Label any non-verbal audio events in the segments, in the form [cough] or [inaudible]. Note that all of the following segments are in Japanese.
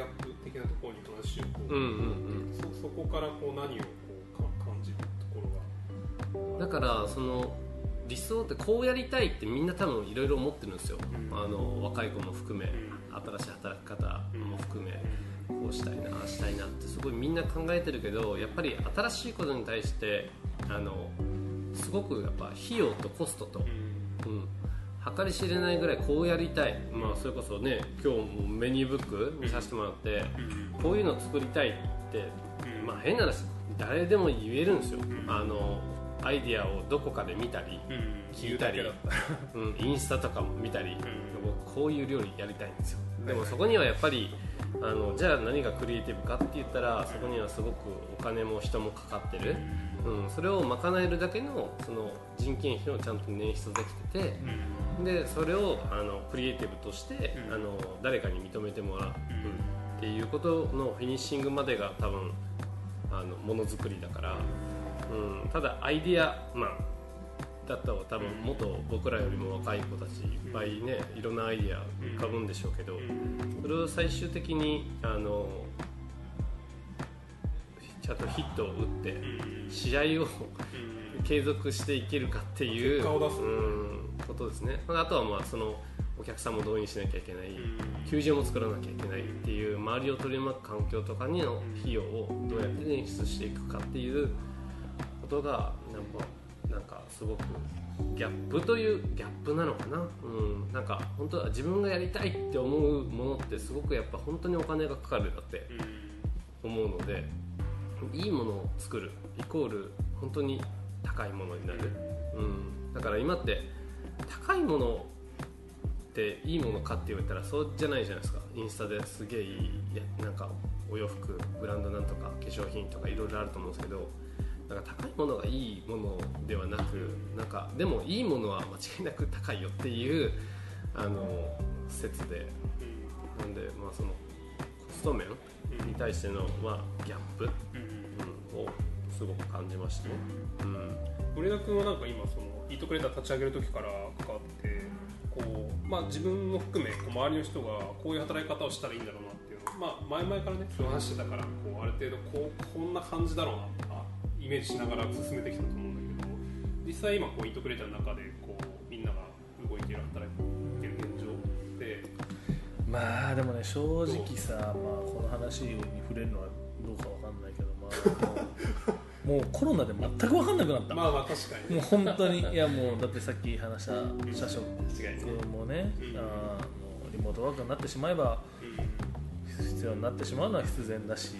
ギャップ的なところに話をこう、うんうんそそこからこう何をこうか感じるところが。うんだからその理想ってこうやりたいってみんな多分いろいろ思ってるんですよ、うん。あの若い子も含め、ん。新しい働き方も含め、こうしたいなああしたいなってすごいみんな考えてるけどやっぱり新しいことに対してあのすごくやっぱ費用とコストと、うん。うん、計り知れないぐらいこうやりたい、まあ、それこそね今日もメニューブック見させてもらって、うん。こういうの作りたいって、うん。まあ、変な話誰でも言えるんですよ、あのアイディアをどこかで見たり、うん。聞いたり言うん、インスタとかも見たり、ん。僕こういう料理やりたいんですよ。でもはい。そこにはやっぱりあのじゃあ何がクリエイティブかって言ったらそこにはすごくお金も人もかかってる、うん、それを賄えるだけのその人件費をちゃんと捻出できててでそれをあのクリエイティブとして、うん。あの誰かに認めてもらうっていうことのフィニッシングまでが多分あのものづくりだから、うん、ただアイディアマンだったら多分もっと僕らよりも若い子たちいっぱいねいろんなアイディア浮かぶんでしょうけどそれを最終的にあのちゃんとヒットを打って試合を継続していけるかっていうことですね。あとはまあそのお客さんも動員しなきゃいけない、ん。球場も作らなきゃいけないっていう周りを取り巻く環境とかにの費用をどうやって捻出していくかっていうことがなんかなんかすごくギャップというギャップなのかな、うん、なんか本当は自分がやりたいって思うものってすごくやっぱ本当にお金がかかるだって思うのでいいものを作るイコール本当に高いものになる、うん、だから今って高いものっていいものかって言われたらそうじゃないじゃないですか。インスタですげえいいなんかお洋服ブランドなんとか化粧品とかいろいろあると思うんですけどなんか高いものがいいものではなくなんかでもいいものは間違いなく高いよっていうあの説で。なんでまあそのコスト面に対しての、まあ、ギャップ、をすごく感じましたね。うん。森田君はなんか今そのイートクレーター立ち上げる時から関わってこう、まあ、自分も含めこう周りの人がこういう働き方をしたらいいんだろうなっていうの、まあ、前々からねそう話してたからこうある程度こうこんな感じだろうなとかメージしながら進めてきたと思うんだけど実際今こうイートクレーターの中でこうみんなが動いている働いている現状でまあでもね正直さ、まあ、この話に触れるのはどうかわかんないけど、まあ、もうコロナで全く分かんなくなった、まあまあ確かにね。もう本当にいやもうだってさっき話した社食もね、うんもうリモートワークになってしまえば必要になってしまうのは必然だし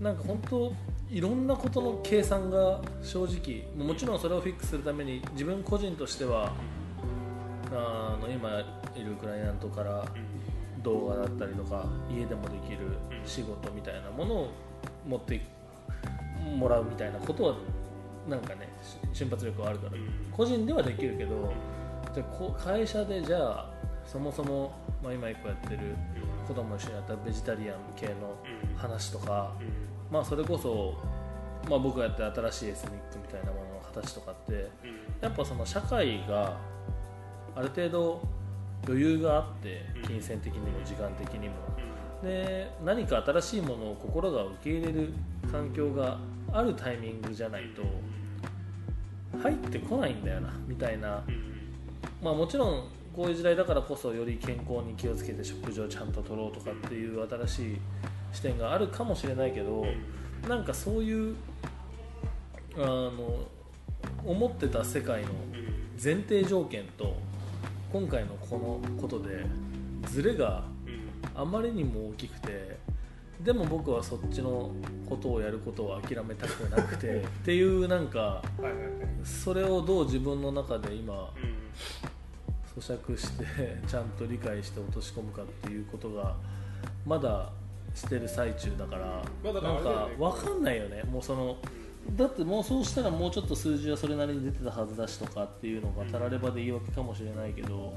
なんか本当いろんなことの計算が正直もちろんそれをフィックスするために自分個人としてはあの今いるクライアントから動画だったりとか家でもできる仕事みたいなものを持ってもらうみたいなことはなんかねし瞬発力はあるから個人ではできるけどじゃ会社でじゃあそもそも、まあ、今一個やってる子供一緒にやったベジタリアン系の話とか、まあ、それこそ、まあ、僕がやってる新しいエスニックみたいなものの形とかってやっぱその社会がある程度余裕があって金銭的にも時間的にも。で何か新しいものを心が受け入れる環境があるタイミングじゃないと入ってこないんだよなみたいな、まあ、もちろんこういう時代だからこそより健康に気をつけて食事をちゃんと取ろうとかっていう新しい視点があるかもしれないけどなんかそういうあの思ってた世界の前提条件と今回のこのことでズレがあまりにも大きくてでも僕はそっちのことをやることを諦めたくなくて [laughs] っていうなんかそれをどう自分の中で今咀嚼してちゃんと理解して落とし込むかっていうことがまだしてる最中だから、まあだからなんか分かんないよね。もうそのだってもうそうしたらもうちょっと数字はそれなりに出てたはずだしとかっていうのがたらればで言い訳かもしれないけど、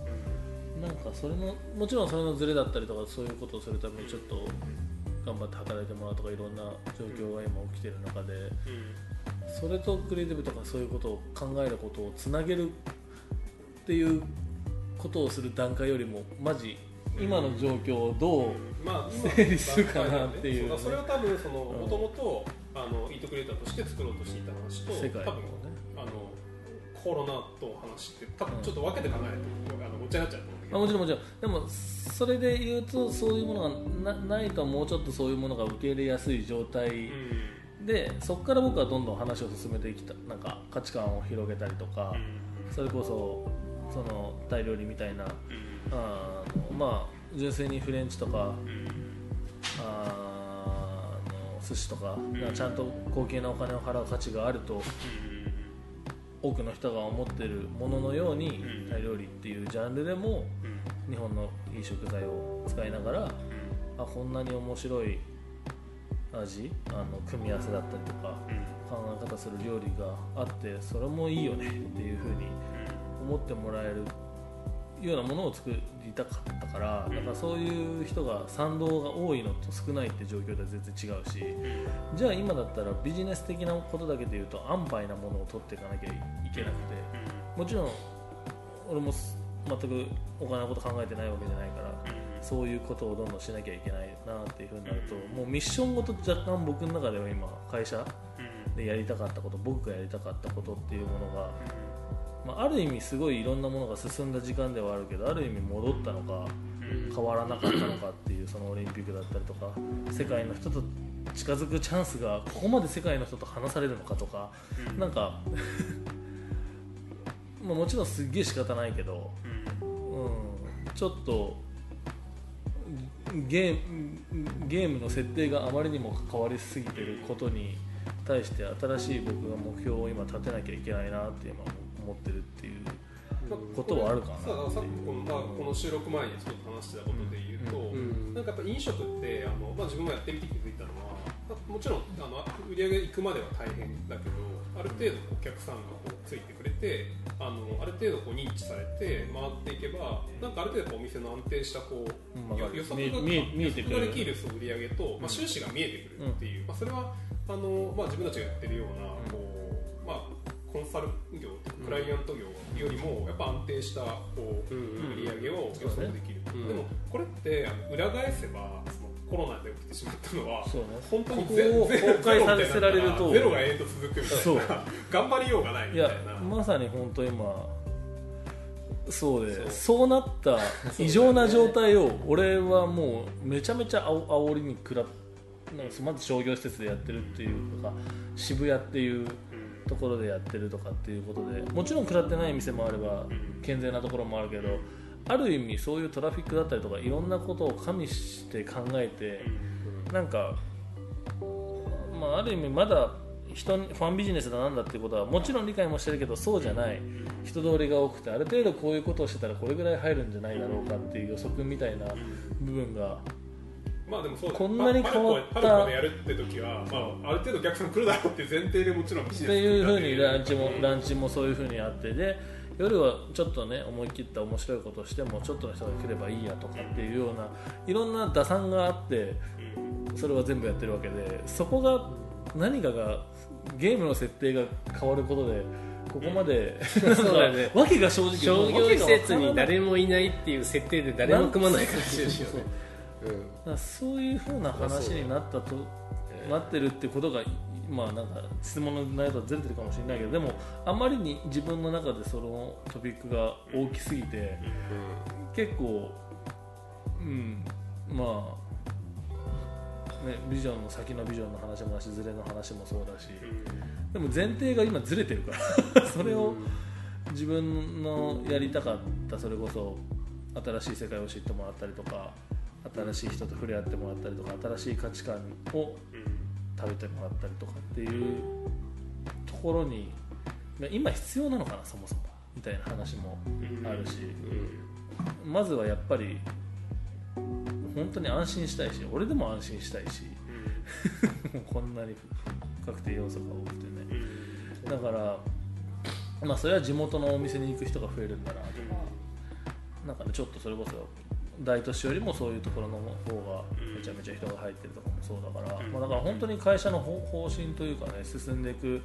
なんかそれのもちろんそれのズレだったりとかそういうことをするためにちょっと頑張って働いてもらうとかいろんな状況が今起きてる中でそれとクリエイティブとかそういうことを考えることをつなげるっていうことをする段階よりもマジ今の状況をどうまあ、整理するかなっていう。ねそそれは多分そのうんもともとあのイートクリエイターとして作ろうとしていた話と世界多分あのコロナと話って多分ちょっと分けて考えないと、あのごっちゃになっちゃうと思うんだけど。あもちろんもちろん。でもそれで言うとそういうものがなないともうちょっとそういうものが受け入れやすい状態でそこから僕はどんどん話を進めてきたなんか価値観を広げたりとかそれこそそのタイ料理みたいなあのまあ純粋にフレンチとかあの寿司とかちゃんと高級なお金を払う価値があると多くの人が思ってるもののようにうん。タイ料理っていうジャンルでも日本のいい食材を使いながらあこんなに面白い味あの組み合わせだったりとか考え方する料理があってそれもいいよねっていう風に思ってもらえるようなものを作りたかったからだからそういう人が賛同が多いのと少ないって状況では全然違うしじゃあ今だったらビジネス的なことだけで言うと安牌なものを取っていかなきゃいけなくてもちろん俺もす全くお金のこと考えてないわけじゃないからそういうことをどんどんしなきゃいけないなっていうふうになるともうミッションごと若干僕の中では今会社でやりたかったこと僕がやりたかったことっていうものが、まあ、ある意味すごいいろんなものが進んだ時間ではあるけどある意味戻ったのか変わらなかったのかっていうそのオリンピックだったりとか世界の人と近づくチャンスがここまで世界の人と話されるのかとかなんか [laughs] まあもちろんすっげえ仕方ないけど、うん、ちょっとゲームゲームの設定があまりにも変わりすぎてることに対して新しい僕が目標を今立てなきゃいけないなって今思ってるっていうことはあるかなさあさっきこの,、まあ、この収録前にちょっと話してたことで言うと、うん。なんかやっぱ飲食ってあの、まあ、自分もやってみて気づいたのは、まあもちろんあの売り上げ行くまでは大変だけどある程度お客さんがこうついてくれてあのある程度こう認知されて回っていけばなんかある程度こうお店の安定したこう、うん予測が見え見えてくる。予測ができる売り上げと、まあ、収支が見えてくるっていう、まあ、それはあの、まあ、自分たちがやってるようなこう、まあ、コンサル業クライアント業よりもやっぱ安定したこううん売り上げを予測できる、うん。でもこれって裏返せばそのコロナで起きてしまったのはね。本当にここゼを崩壊させられると。ゼロが永遠と続くみたいな。頑張りようがないみたいな。まさに本当今そうでそう。そうなった [laughs] 異常な状態を俺はもうめちゃめちゃあお煽りに食らっなんかまず商業施設でやってるっていうか渋谷っていうところでやってるとかっていうことでもちろん食らってない店もあれば健全なところもあるけどある意味そういうトラフィックだったりとかいろんなことを加味して考えてなんか、まあ、ある意味まだ人にファンビジネスだなんだっていうことはもちろん理解もしてるけどそうじゃない。人通りが多くてある程度こういうことをしてたらこれぐらい入るんじゃないだろうかっていう予測みたいな部分がまあでもそうだこんなに変わった。でやるって時は、まあ、ある程度お客さん来るだろうっていう前提でもちろんビジっネスていうふうにランチもンランチもそういうふうにあってで夜はちょっとね思い切った面白いことをしてもちょっとの人が来ればいいやとかっていうようないろんな打算があってそれは全部やってるわけでそこが何かがゲームの設定が変わることでここまで、なんかそうだね。わけが正直商業施設に誰もいないっていう設定で誰も組まないからそうそうそうねだからそういうふうな話になったと、なってるってことがまあなんか質問の内容とはずれてるかもしれないけどでもあまりに自分の中でそのトピックが大きすぎて結構うんまあねビジョンの先のビジョンの話もだしズレの話もそうだしでも前提が今ずれてるからそれを自分のやりたかったそれこそ新しい世界を知ってもらったりとか新しい人と触れ合ってもらったりとか新しい価値観を食べてもらったりとかっていうところにまあ今必要なのかなそもそもみたいな話もあるし、まずはやっぱり本当に安心したいし俺でも安心したいし [laughs] こんなに不確定要素が多くてね。だからまあそれは地元のお店に行く人が増えるんだなとかなんかねちょっとそれこそ大都市よりもそういうところの方がうん。めちゃめちゃ人が入ってるとかもそうだから、うん。まあ、だから本当に会社の方方針というかね進んでいく。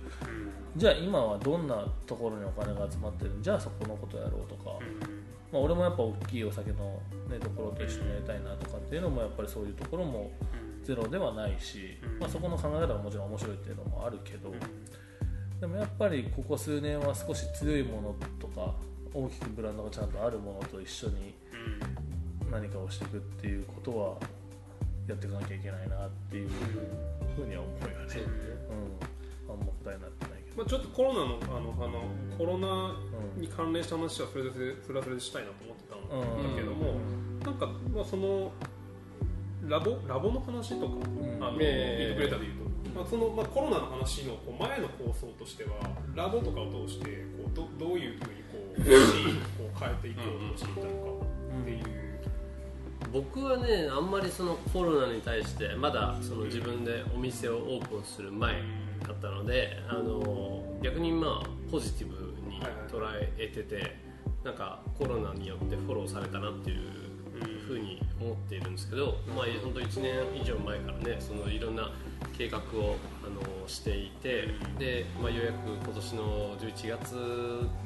じゃあ今はどんなところにお金が集まってるじゃあそこのことやろうとか、まあ、俺もやっぱ大きいお酒の、ね、ところと一緒にやりたいなとかっていうのもやっぱりそういうところもゼロではないし、うん。まあ、そこの考え方はもちろん面白いっていうのもあるけど、でもやっぱりここ数年は少し強いものとか大きくブランドがちゃんとあるものと一緒に何かをしていくっていうことはやっていかなきゃいけないなっていうふうには思うよね。そううん、あんま答えになってないけど。まあ、ちょっとコロナのあのあのコロナうんに関連した話はそれでそれはそれでしたいなと思ってたんうんだけども、なんか、まあ、そのラボラボの話とか、んあのええ言ってくれたで言うと、まあそのまあ、コロナの話のこう前の構想としてはラボとかを通してこうどどういうふうにこう [laughs] シーンをこう変えていこうとしていたのかっていう。僕はねあんまりそのコロナに対してまだその自分でお店をオープンする前だったのであの逆にまあポジティブに捉えててなんかコロナによってフォローされたなっていうふうに思っているんですけど、まあ、本当1年以上前からねそのいろんな計画をあのしていてで、まあ、ようやく今年の11月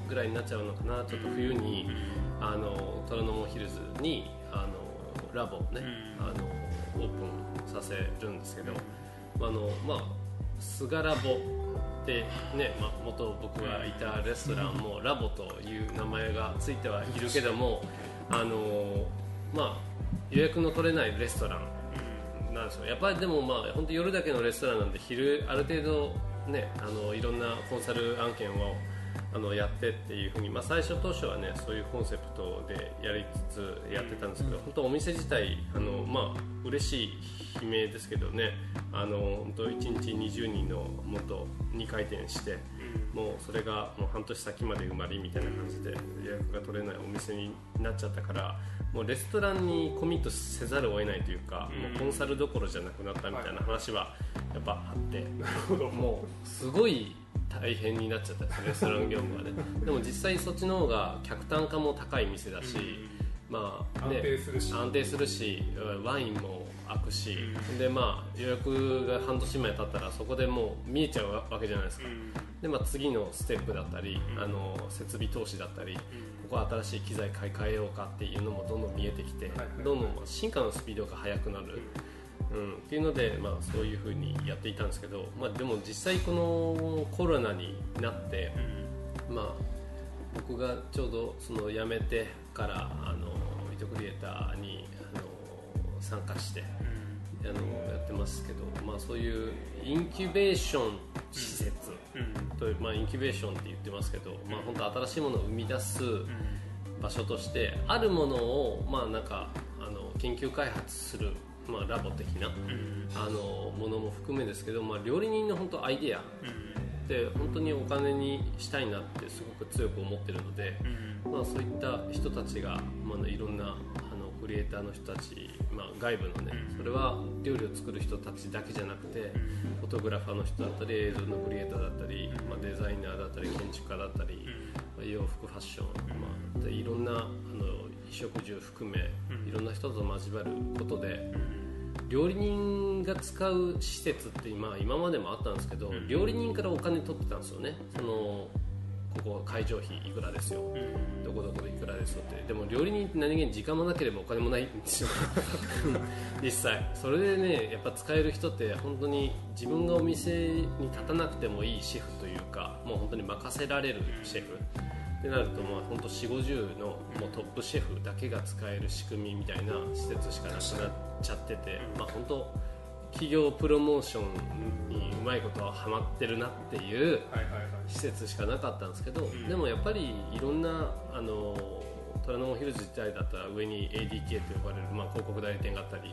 ぐらいになっちゃうのかなちょっと冬にあの虎ノ門ヒルズにラボをね、うん。あのオープンさせるんですけど、あのまあスガラボでね、まあ、元僕がいたレストランもラボという名前がついてはいるけどもあのまあ予約の取れないレストランなんですよ。やっぱりでもまあ本当夜だけのレストランなんで昼ある程度ねあのいろんなコンサル案件をあのやってっていうふうに、まあ、最初当初はねそういうコンセプトでやりつつやってたんですけど、本当お店自体あのまあ嬉しい悲鳴ですけどねあの本当1日20人のもと2回転してもうそれがもう半年先まで埋まりみたいな感じで予約が取れないお店になっちゃったからもうレストランにコミットせざるを得ないというか、うん。もうコンサルどころじゃなくなったみたいな話はやっぱあって。なるほど。もうすごい大変になっちゃった。んですよレストラン業務はね。[laughs] でも実際そっちの方が客単価も高い店だし、まあ、ね、安定するし。安定するしワインも開くし、でまあ予約が半年前経ったらそこでもう見えちゃうわけじゃないですか、でまあ、次のステップだったり、あの設備投資だったり、ここは新しい機材買い替えようかっていうのもどんどん見えてきて、どんどんまあ進化のスピードが速くなる、うん、っていうので、まあ、そういうふうにやっていたんですけど、まあ、でも実際このコロナになって、まあ、僕がちょうどその辞めてからあのイトクリエイターにあの参加してあのやってますけど、まあ、そういうインキュベーション施設という、まあ、インキュベーションって言ってますけど、まあ、本当新しいものを生み出す場所としてあるものを、まあ、なんかあの研究開発する、まあ、ラボ的な、あのものも含めですけど、まあ、料理人の本当アイデア。で本当にお金にしたいなってすごく強く思ってるので、まあ、そういった人たちが、まあ、いろんなあのクリエイターの人たち、まあ、外部のねそれは料理を作る人たちだけじゃなくてフォトグラファーの人だったり映像のクリエイターだったり、まあ、デザイナーだったり建築家だったり、まあ洋服ファッション、まあ、でいろんなあの衣食住含めいろんな人と交わることで。料理人が使う施設って今今までもあったんですけど、料理人からお金取ってたんですよね。そのここ会場費いくらですよ、どこどこでいくらですよって。でも料理人って何気に時間もなければお金もないんですよ実際。それでねやっぱ使える人って本当に自分がお店に立たなくてもいいシェフというかもう本当に任せられるシェフ。ってなるとまあ本当4 5 0のもうトップシェフだけが使える仕組みみたいな施設しかなくなっちゃってて、まあ本当企業プロモーションにうまいことはハマってるなっていう施設しかなかったんですけど、でもやっぱりいろんなあの虎ノ門ヒルズ自体だったら上に ADK と呼ばれる、まあ、広告代理店があったり、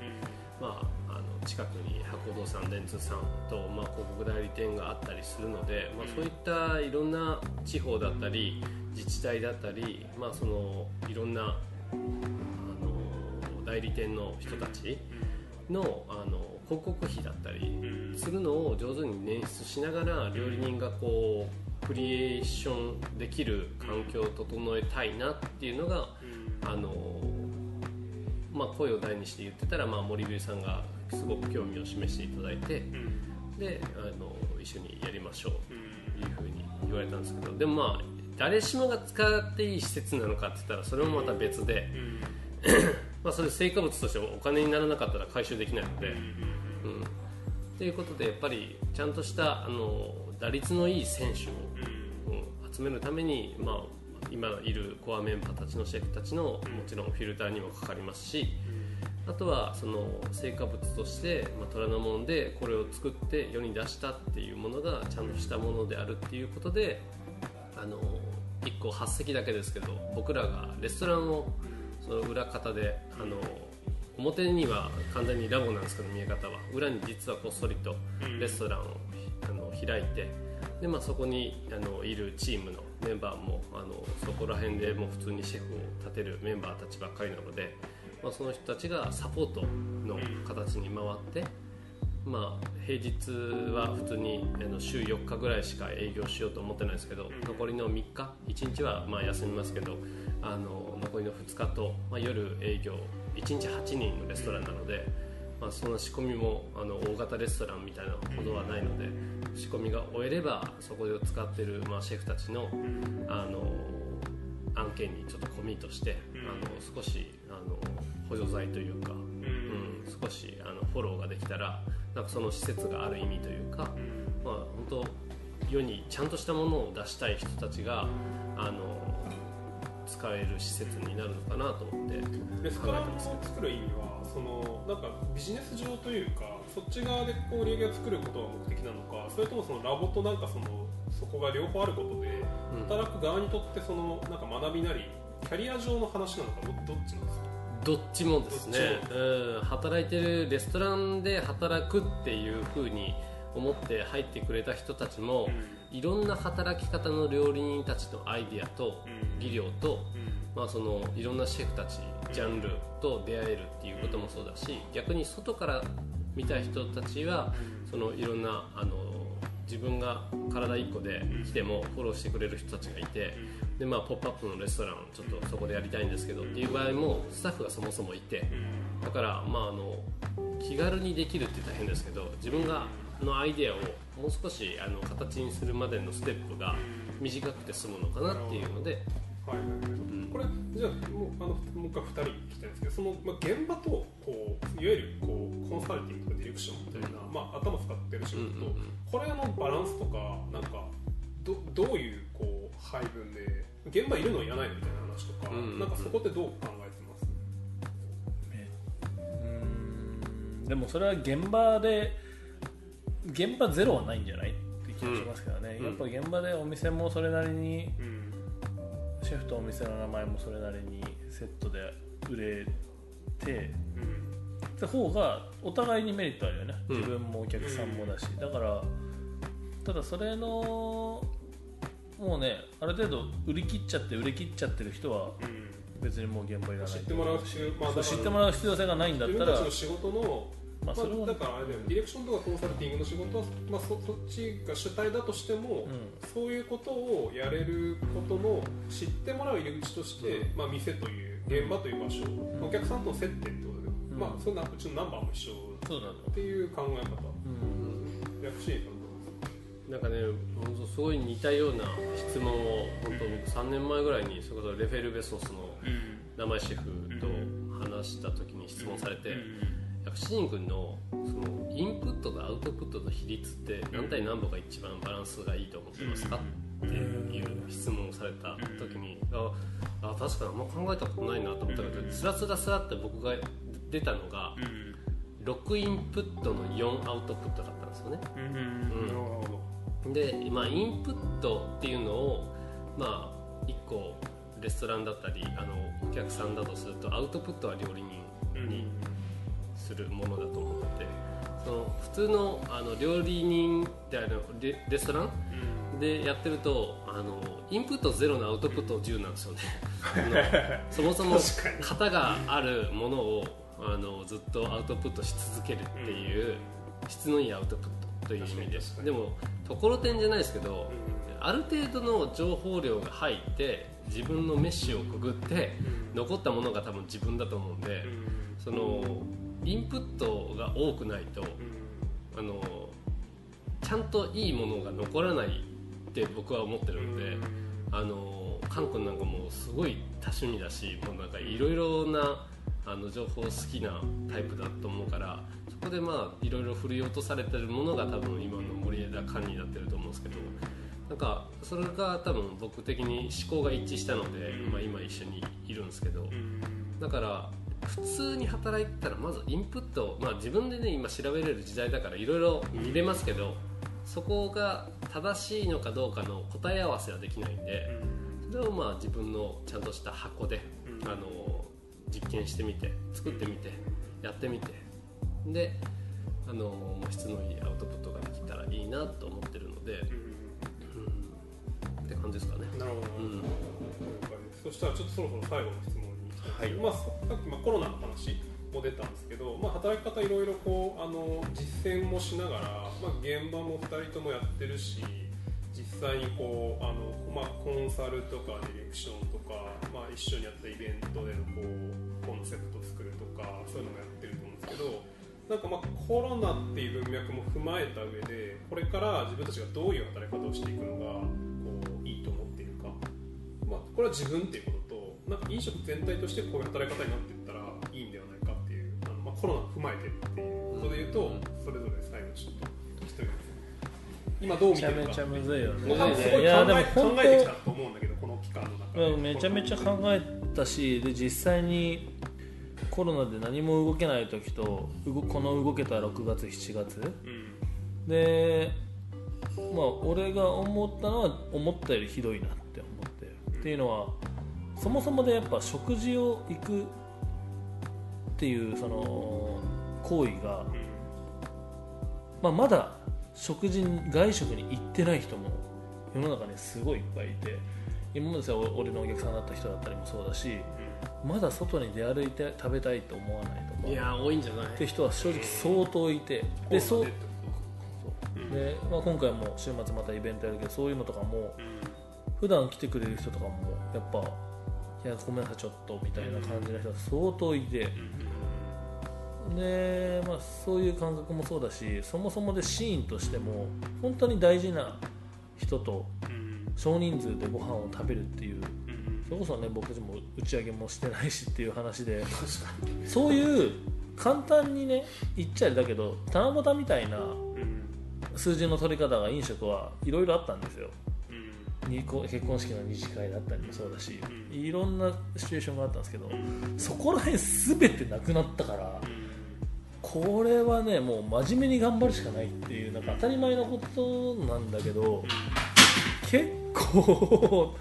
まあ、あの近くに博報堂さん電通さんと、まあ、広告代理店があったりするので、まあ、そういったいろんな地方だったり自治体だったり、まあ、そのいろんなあの代理店の人たちのあの広告費だったりするのを上手に捻出しながら料理人がこうクリエーションできる環境を整えたいなっていうのがあのまあ、声を大にして言ってたら、まあ、森ビさんがすごく興味を示していただいてうん。であの一緒にやりましょううんというふうに言われたんですけどでもまあ誰しもが使っていい施設なのかって言ったらそれもまた別で、うん [laughs] まあ、それ成果物としてお金にならなかったら回収できないので。うんうんということでやっぱりちゃんとしたあの打率のいい選手を、うんうん集めるために、まあ、今いるコアメンバーたちのシェフたちのもちろんフィルターにもかかりますしあとはその成果物として、まあ、虎ノ門でこれを作って世に出したっていうものがちゃんとしたものであるっていうことであの1個8席だけですけど僕らがレストランをその裏方であの表には完全にラボなんですけど見え方は。裏に実はこっそりとレストランをあの開いてで、まあ、そこにあのいるチームのメンバーもあのそこら辺でもう普通にシェフを立てるメンバーたちばっかりなので、まあ、その人たちがサポートの形に回って、まあ、平日は普通にあの週4日ぐらいしか営業しようと思ってないですけど残りの3日1日はまあ休みますけどあの残りの2日と、まあ、夜営業1日8人のレストランなので、まあ、その仕込みもあの大型レストランみたいなほどはないので仕込みが終えればそこで使っている、まあ、シェフたちのあの案件にちょっとコミットして、あの少しあの補助剤というか、うん、少しあのフォローができたらなんかその施設がある意味というか、まあ、本当世にちゃんとしたものを出したい人たちがあの使える施設になるのかなと思って。レストランを作る意味はそのなんかビジネス上というかそっち側でこう利益を作ることが目的なのかそれともそのラボとなんかそのそこが両方あることでうん。働く側にとってそのなんか学びなりキャリア上の話なのかどどっちなんですか？どっちもですね。うん。働いてるレストランで働くっていうふうに思って入ってくれた人たちも、いろんな働き方の料理人たちのアイディアとうん。技量と、うん。まあ、そのいろんなシェフたちジャンルと出会えるっていうこともそうだし逆に外から見た人たちはそのいろんなあの自分が体1個で来てもフォローしてくれる人たちがいてで、まあ、ポップアップのレストランちょっとそこでやりたいんですけどっていう場合もスタッフがそもそもいてだから、まあ、あの気軽にできるって言ったら変ですけど自分がのアイデアをもう少しあの形にするまでのステップが短くて済むのかなっていうので。はいはいはい。ん。これじゃあもうあのもう一回2人聞きたいんですけどその、まあ、現場とこういわゆるこうコンサルティングとかディレクションみたいな、まあ、頭使ってる仕事と、うんうんうん。これのバランスとかなんかどどういうこう配分で現場いるのいらないのみたいな話とか、うんうんうん。なんかそこってどう考えてます？うん。でもそれは現場で現場ゼロはないんじゃない？って気がしますけどね、うん。やっぱ現場でお店もそれなりにうん。シェフとお店の名前もそれなりにセットで売れてうん。って方がお互いにメリットあるよね、うん。自分もお客さんもだし、だからただそれのもうねある程度売り切っちゃって売れ切っちゃってる人はうん。別にもう現場いらない。知ってもらう必要、まあ、そう知ってもらう必要性がないんだっ自たら分たちの仕事のまあそれはまあ、だからあれだよねディレクションとかコンサルティングの仕事は、まあ、そそっちが主体だとしても、うそういうことをやれることの知ってもらう入り口として、まあ、店という現場という場所、お客さんとの接点ってことで、うん。まあ、そんなうちのナンバーも一緒っていう考え方。うん。なんかね、本当すごい似たような質問を本当僕3年前ぐらいにそれこそレフェル・ベソスの名前シェフと話した時に質問されて、薬師人君のそのインプットとアウトプットの比率って何対何歩が一番バランスがいいと思ってますか？っていう質問をされた時にああ確かにあんま考えたことないなと思ったけどスラスラスラって僕が出たのが6インプットの4アウトプットだったんですよね。うんで、まあ、インプットっていうのを、まあ、1個レストランだったりあのお客さんだとするとアウトプットは料理人にするものだと思っててその普通のあの料理人であるレレストランでやってるとあのインプットゼロのアウトプット10なんですよね。[laughs] そもそも型があるものをあのずっとアウトプットし続けるっていう、質のいいアウトプットという意味で。確かに確かに。でもところてんじゃないですけど、ある程度の情報量が入って自分のメッシュをくぐって残ったものが多分自分だと思うんでそのインプットが多くないとあのちゃんといいものが残らないって僕は思ってるのであのカン君なんかもうすごい多趣味だしもうなんかいろいろなあの情報好きなタイプだと思うからそこでまあいろいろ振り落とされてるものが多分今の森枝勘になってると思うんですけどなんかそれが多分僕的に思考が一致したので、まあ、今一緒にいるんですけどだから普通に働いてたらまずインプットまあ自分でね今調べれる時代だからいろいろ見れますけどそこが正しいのかどうかの答え合わせはできないんでそれをまあ自分のちゃんとした箱であの実験してみて作ってみてやってみてであの質のいいアウトプットができたらいいなと思ってるので、うん、って感じですかね。なるほど、うん。そしたらちょっとそろそろ最後の質問にはい。まあ、さっきまコロナの話も出たんですけど、まあ、働き方いろいろこうあの実践もしながら、まあ、現場も2人ともやってるし実際にこうあの、まあ、コンサルとかディレクションとか、まあ、一緒にやったイベントでのこうコンセプト作るとかそういうのもやってると思うんですけどなんかまコロナっていう文脈も踏まえた上でこれから自分たちがどういう働き方をしていくのがこういいと思っているか、まあ、これは自分っていうこととなんか飲食全体としてこういう働き方になっていったらいいんではないかっていうあの、まあ、コロナを踏まえてっていうことで言うと、それぞれ最後ちょっと一人ずつ今どう見てるかめちゃめちゃむずいよねいやでもえ考本えてきたと思うんだけどこの期間の中で当めちゃめちゃ考えたしで実際にコロナで何も動けない時と動この動けた6月7月うんでまあ俺が思ったのは思ったよりひどいなって思ってるっていうのはそもそもでやっぱ食事を行くっていうその行為が、まあ、まだ食事に外食に行ってない人も世の中にすごいいっぱいいて今までさ俺のお客さんだった人だったりもそうだしまだ外に出歩いて食べたいと思わないとかいや多いんじゃない？って人は正直相当いてでそうで、まあ、今回も週末またイベントやるけどそういうのとかもうん。普段来てくれる人とかもやっぱ「いやごめんなさいちょっと」みたいな感じの人が相当いて。で、まあ、そういう感覚もそうだしそもそもでシーンとしても本当に大事な人とうん。少人数でご飯を食べるっていううんそれこそね僕たちも打ち上げもしてないしっていう話でそういう簡単にね言っちゃあれだけど七夕みたいなうん。数字の取り方が飲食はいろいろあったんですよ結婚式の二次会だったりもそうだし、うん。いろんなシチュエーションがあったんですけど、うん。そこら辺全てなくなったから、うんこれはねもう真面目に頑張るしかないっていうなんか当たり前のことなんだけど結構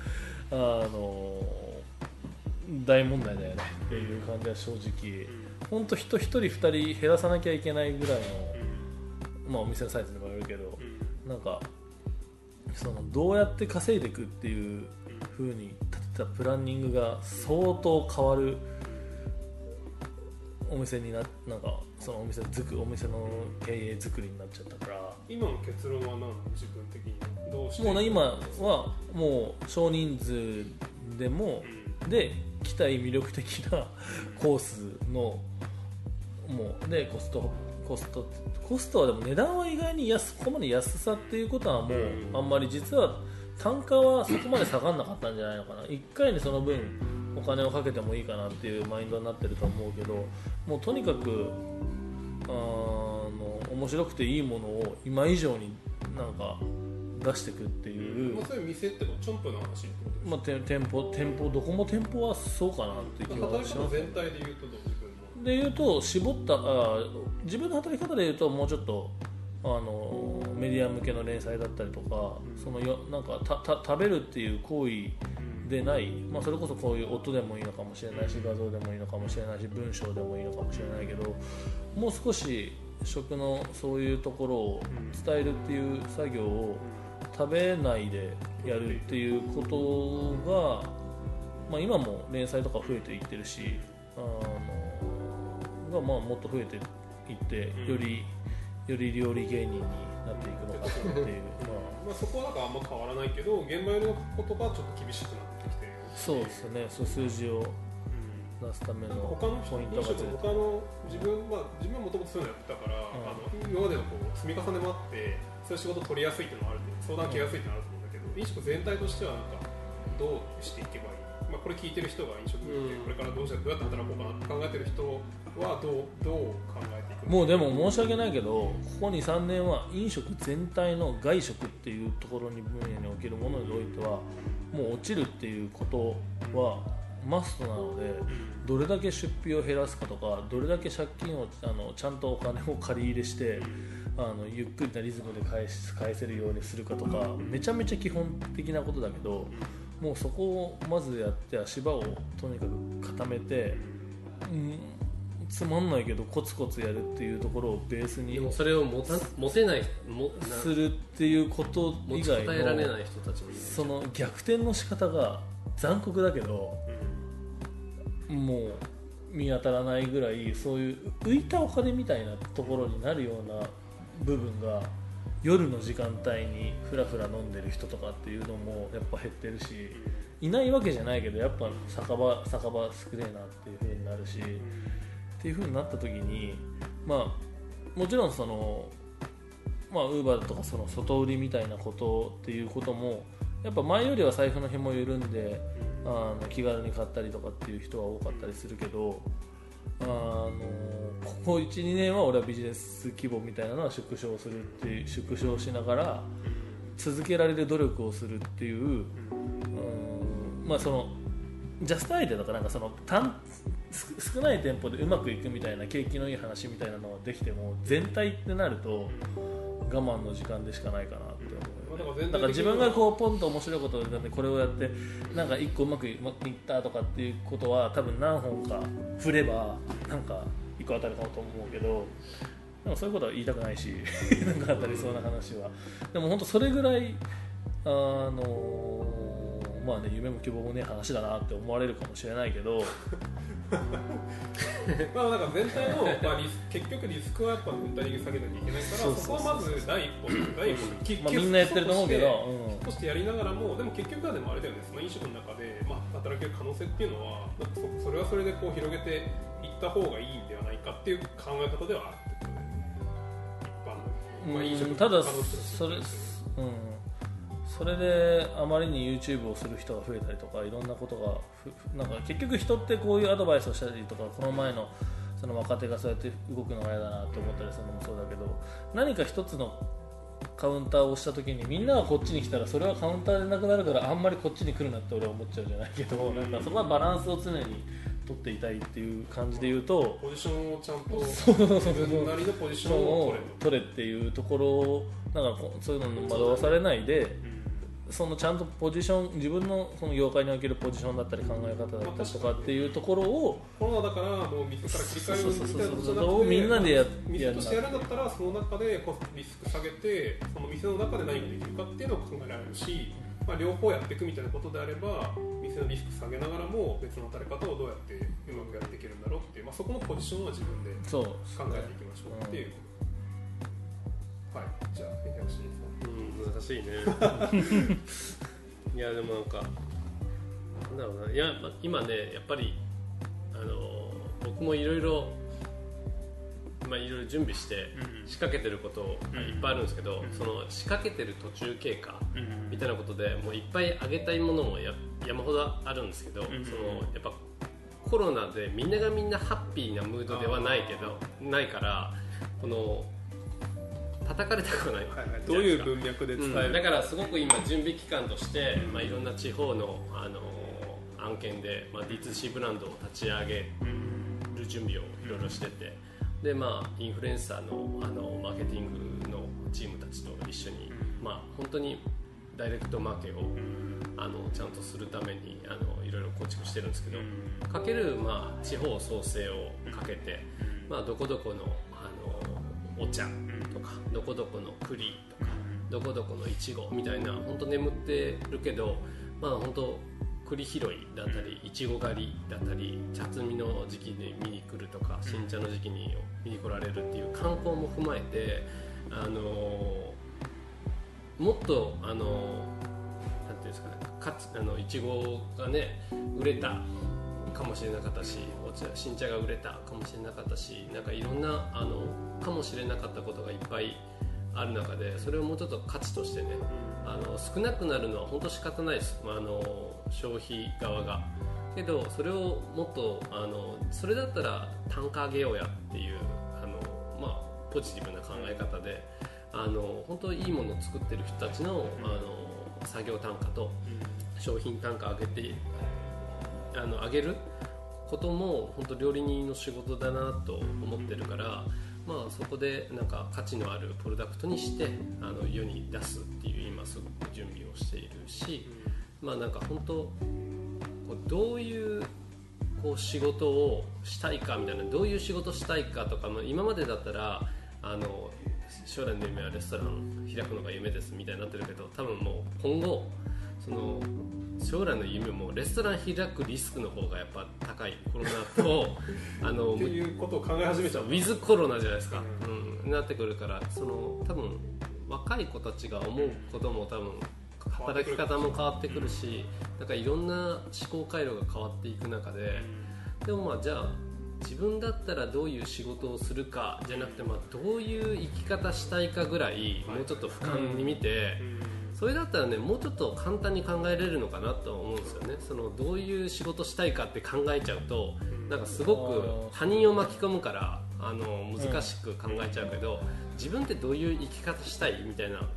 あの大問題だよねっていう感じは正直。本当人一人二人減らさなきゃいけないぐらいの、まあ、お店のサイズにもよるけどなんかそのどうやって稼いでいくっていう風に立てたプランニングが相当変わるお店にななんかそのお店づくお店の経営作りになっちゃったから。今の結論は何なの自分的にどうしてもうね今はもう少人数でもで来たい魅力的なコースのもうでコストコストコストはでも値段は意外に安そこまで安さっていうことはもううん。あんまり実は単価はそこまで下がらなかったんじゃないのかな。1回にその分お金をかけてもいいかなっていうマインドになってると思うけどもうとにかくあの面白くていいものを今以上になんか出していくっていう、まあ、そういう店ってチョンプの話まあ、て店舗店舗どこも店舗はそうかなっていう気は働きします方全体で言うとどうで言うと絞ったあ自分の働き方で言うともうちょっとあのメディア向けの連載だったりとか、そのよなんかたた食べるっていう行為でない、まあ、それこそこういう音でもいいのかもしれないし画像でもいいのかもしれないし文章でもいいのかもしれないけどもう少し食のそういうところを伝えるっていう作業を食べないでやるっていうことが、まあ、今も連載とか増えていってるしあのがまあもっと増えていってよりより料理芸人になっていくのかっていうまあ。まあ、そこはなんかあんま変わらないけど現場よりのことがちょっと厳しくなってきてるそうですね。そう数字をうん。出すための他の人ポイントがずれて他の自分は自分はもともとそういうのやってたから、ん。あの今までのこう積み重ねもあってそういう仕事取りやすいっていうのはある相談受けやすいっていうのはあると思うんだけど、飲食全体としてはなんかどうしていけばいい、まあ、これ聞いてる人が飲食業でうん。これからどうしてどうやって働こうかなって考えてる人はどうどう考えもうでも申し訳ないけどここ23年は飲食全体の外食っていうところに分野におけるものにおいてはもう落ちるっていうことはマストなのでどれだけ出費を減らすかとかどれだけ借金をあのちゃんとお金を借り入れしてあのゆっくりなリズムで返し返せるようにするかとかめちゃめちゃ基本的なことだけどもうそこをまずやって足場をとにかく固めて、うん、つまんないけどコツコツやるっていうところをベースにでもそれを持た持てないもなするっていうこと持ち以外こたえられのない人たちもいる。その逆転の仕方が残酷だけどもう見当たらないぐらいそういう浮いたお金みたいなところになるような部分が夜の時間帯にふらふら飲んでる人とかっていうのもやっぱ減ってるしいないわけじゃないけどやっぱ酒場酒場少ねえなっていう風になるしっていう風になった時にまあもちろんそのまあウーバーとかその外売りみたいなことっていうこともやっぱ前よりは財布の紐緩んであの気軽に買ったりとかっていう人は多かったりするけどあのここ12年は俺はビジネス規模みたいなのは縮小するっていう縮小しながら続けられる努力をするっていううん。まあそのジャストアイデアとかなんかその単少少ない店舗でうまくいくみたいな景気のいい話みたいなのができても全体ってなると我慢の時間でしかないかなって思う。まあだから自分がこうポンと面白いことをこれをやってなんか一個うまくいったとかっていうことは多分何本か振ればなんか一個当たるかもと思うけどでもそういうことは言いたくないし [laughs] なんか当たりそうな話はでも本当それぐらいあのまあね夢も希望もねえ話だなって思われるかもしれないけど。[laughs] まあなんか全体の、まあ、リス結局リスクはやっぱ分体に下げなきゃいけないからそこはまず第一歩。第一歩きまあみんなやってると思うけど、としてやりながらもでも結局はでもあれだよね。その飲食の中で、まあ、働ける可能性っていうのはなんかそそれはそれでこう広げていった方がいいんではないかっていう考え方ではあるってことで一般の、まあ、飲食の人たちそれ、うん、それであまりに YouTube をする人が増えたりとかいろんなことがふなんか結局人ってこういうアドバイスをしたりとかこの前のその若手がそうやって動くのが嫌だなと思ったりするのもそうだけど何か一つのカウンターをした時にみんながこっちに来たらそれはカウンターでなくなるからあんまりこっちに来るなって俺は思っちゃうじゃないけどなんかそこはバランスを常に取っていたいっていう感じで言うとポジションをちゃんとそうそうそうそう。自分なりのポジションをを取れっていうところをなんかそういうのに惑わされないでそのちゃんとポジション自分のその業界におけるポジションだったり考え方だったりとかっていうところをコロナだからもう店から切り替えるみたいなことじゃなくてそうそうそうそうみんなでや店としてやるんだったらその中でコストリスク下げてその店の中で何ができるかっていうのを考えられるし、まあ、両方やっていくみたいなことであれば店のリスク下げながらも別の働き方をどうやってうまくやっていけるんだろうっていう、まあ、そこのポジションは自分でそう考えていきましょうっていう、はいじゃあ返却していいですか？うん難しいね。いやでもなんかなんだろうな。いやま今ねやっぱりあの僕もいろいろまあいろいろ準備して仕掛けてることがいっぱいあるんですけど、その仕掛けてる途中経過みたいなことでもういっぱいあげたいものもや山ほどあるんですけど、そのやっぱコロナでみんながみんなハッピーなムードではないけどないからこの叩かれたくはない。はいはい、どういう文脈で伝える、うん。だからすごく今準備期間として、まあ、いろんな地方の、あの案件で、まあ、D2C ブランドを立ち上げる準備をいろいろしててで、まあ、インフルエンサーのあのマーケティングのチームたちと一緒に、まあ、本当にダイレクトマーケをあのちゃんとするためにあのいろいろ構築してるんですけどかける、まあ、地方創生をかけて、まあ、どこどこのあのお茶とかどこどこの栗とかどこどこのいちごみたいな本当眠ってるけどまあ本当栗拾いだったりいちご狩りだったり茶摘みの時期に見に来るとか新茶の時期に見に来られるっていう観光も踏まえてあのもっとあのなんていうんですかねかつあのいちごがね売れたかもしれなかったしお茶新茶が売れたかもしれなかったしなんかいろんなあのかもしれなかったことがいっぱいある中でそれをもうちょっと価値としてねあの少なくなるのは本当仕方ないです、まあ、あの消費側がけどそれをもっとあのそれだったら単価上げようやっていうあの、まあ、ポジティブな考え方であの本当いいものを作ってる人たちのあの作業単価と商品単価上げてあの上げることも本当料理人の仕事だなと思ってるから、まあ、そこでなんか価値のあるプロダクトにしてあの世に出すっていう今すごく準備をしているし、まあなんか本当どういうこう仕事をしたいかみたいなどういう仕事したいかとか、まあ、今までだったらあの将来の夢はレストラン開くのが夢ですみたいになってるけど多分もう今後その将来の夢もレストラン開くリスクの方がやっぱ高いコロナと [laughs] あのっていうことを考え始めちゃう。ウィズコロナじゃないですか、うん。なってくるからその多分若い子たちが思うことも多分働き方も変わってくるしなんかいろんな思考回路が変わっていく中ででもまあじゃあ自分だったらどういう仕事をするかじゃなくてまあどういう生き方したいかぐらいもうちょっと俯瞰に見てそれだったらねもうちょっと簡単に考えれるのかなと思うんですよね。そのどういう仕事したいかって考えちゃうとなんかすごく他人を巻き込むからあの難しく考えちゃうけど自分ってどういう生き方したいみたいな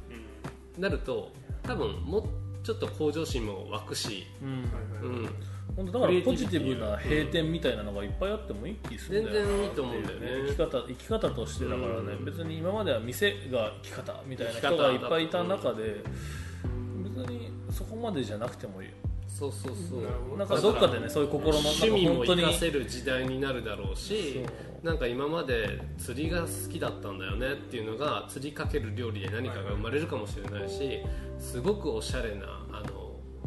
なると多分もうちょっと向上心も湧くし、うん。うん、本当だからポジティブな閉店みたいなのがいっぱいあってもいい気するんだよな全然いいと思うんだよね。生き方生き方としてだからね、うん。別に今までは店が生き方みたいな人がいっぱいいた中で、別にそこまでじゃなくてもいい。そうそうそう。なんかどっかでねそういう心の趣味も本当に活かせる時代になるだろうしなんか今まで釣りが好きだったんだよねっていうのが釣りかける料理で何かが生まれるかもしれないしすごくおしゃれなあの、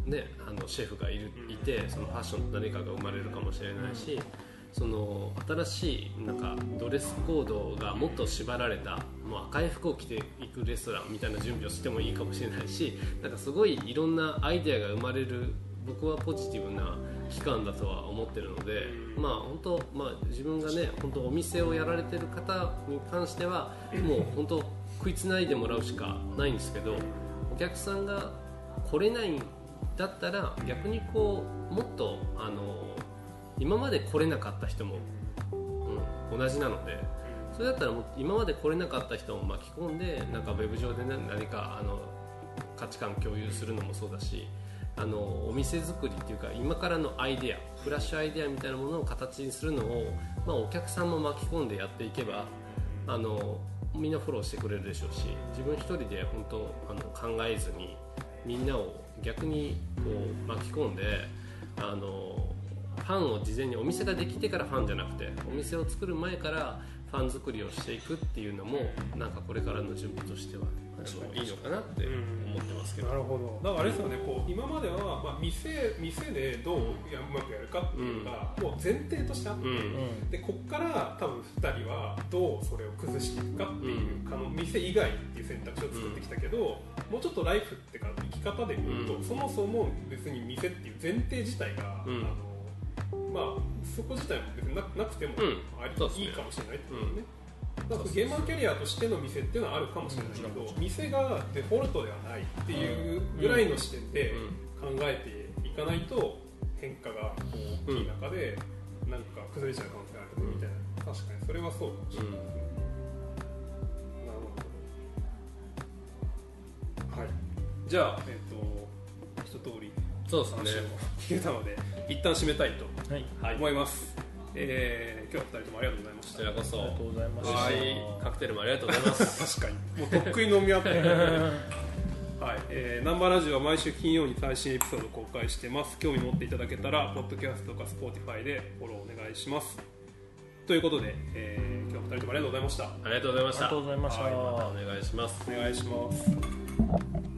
ね、あのシェフがいるいてそのファッションと何かが生まれるかもしれないし。その新しいなんかドレスコードがもっと縛られたもう赤い服を着ていくレストランみたいな準備をしてもいいかもしれないしなんかすごいいろんなアイデアが生まれる僕はポジティブな期間だとは思ってるので、まあ本当、まあ、自分がね本当お店をやられてる方に関してはもう本当食いつないでもらうしかないんですけどお客さんが来れないんだったら逆にこうもっとあの今まで来れなかった人も、うん、同じなのでそれだったらもう今まで来れなかった人も巻き込んでなんかウェブ上で、何かあの価値観共有するのもそうだしあのお店作りっていうか今からのアイデアフラッシュアイデアみたいなものを形にするのを、まあ、お客さんも巻き込んでやっていけばあのみんなフォローしてくれるでしょうし自分一人で本当あの考えずにみんなを逆にこう巻き込んであのファンを事前にお店ができてからファンじゃなくてお店を作る前からファン作りをしていくっていうのもなんかこれからの準備としてはいいのかなって思ってますけど。なるほど。だからあれですよねこう今までは、まあ、店店でどうやうまくやるかっていうのが、もう前提としてあって、うん。うん。でこっから多分2人はどうそれを崩していくかっていう、うん。可能店以外っていう選択肢を作ってきたけど、もうちょっとライフってか生き方で見ると、うん。そもそも別に店っていう前提自体が、うん。あのまあそこ自体も別にななくても、うん。ありそうですね。いいかもしれないってことね。だからゲーマーキャリアとしての店っていうのはあるかもしれないけど、店がデフォルトではないっていうぐらいの視点で考えていかないと変化が大きい中でなんか崩れちゃう可能性があるみたいな。確かにそれはそうかもしれないですね、じゃあえっ、と一通りそうですね。話を聞けたので一旦締めたいとはい。思います、えー今日は二人ともありがとうございました。こちらこそ。ありがとうございましたはい。カクテルもありがとうございます。[laughs] 確かに。もうとっくに飲み合ってる。[laughs] はい、えー、ナンバーラジオは毎週金曜に最新エピソードを公開してます。興味持っていただけたらポッドキャストとか Spotify でフォローお願いします。ということで、えー、今日は二人ともありがとうございました。ありがとうございました。ありがとうございました。はい。またお願いします。お願いします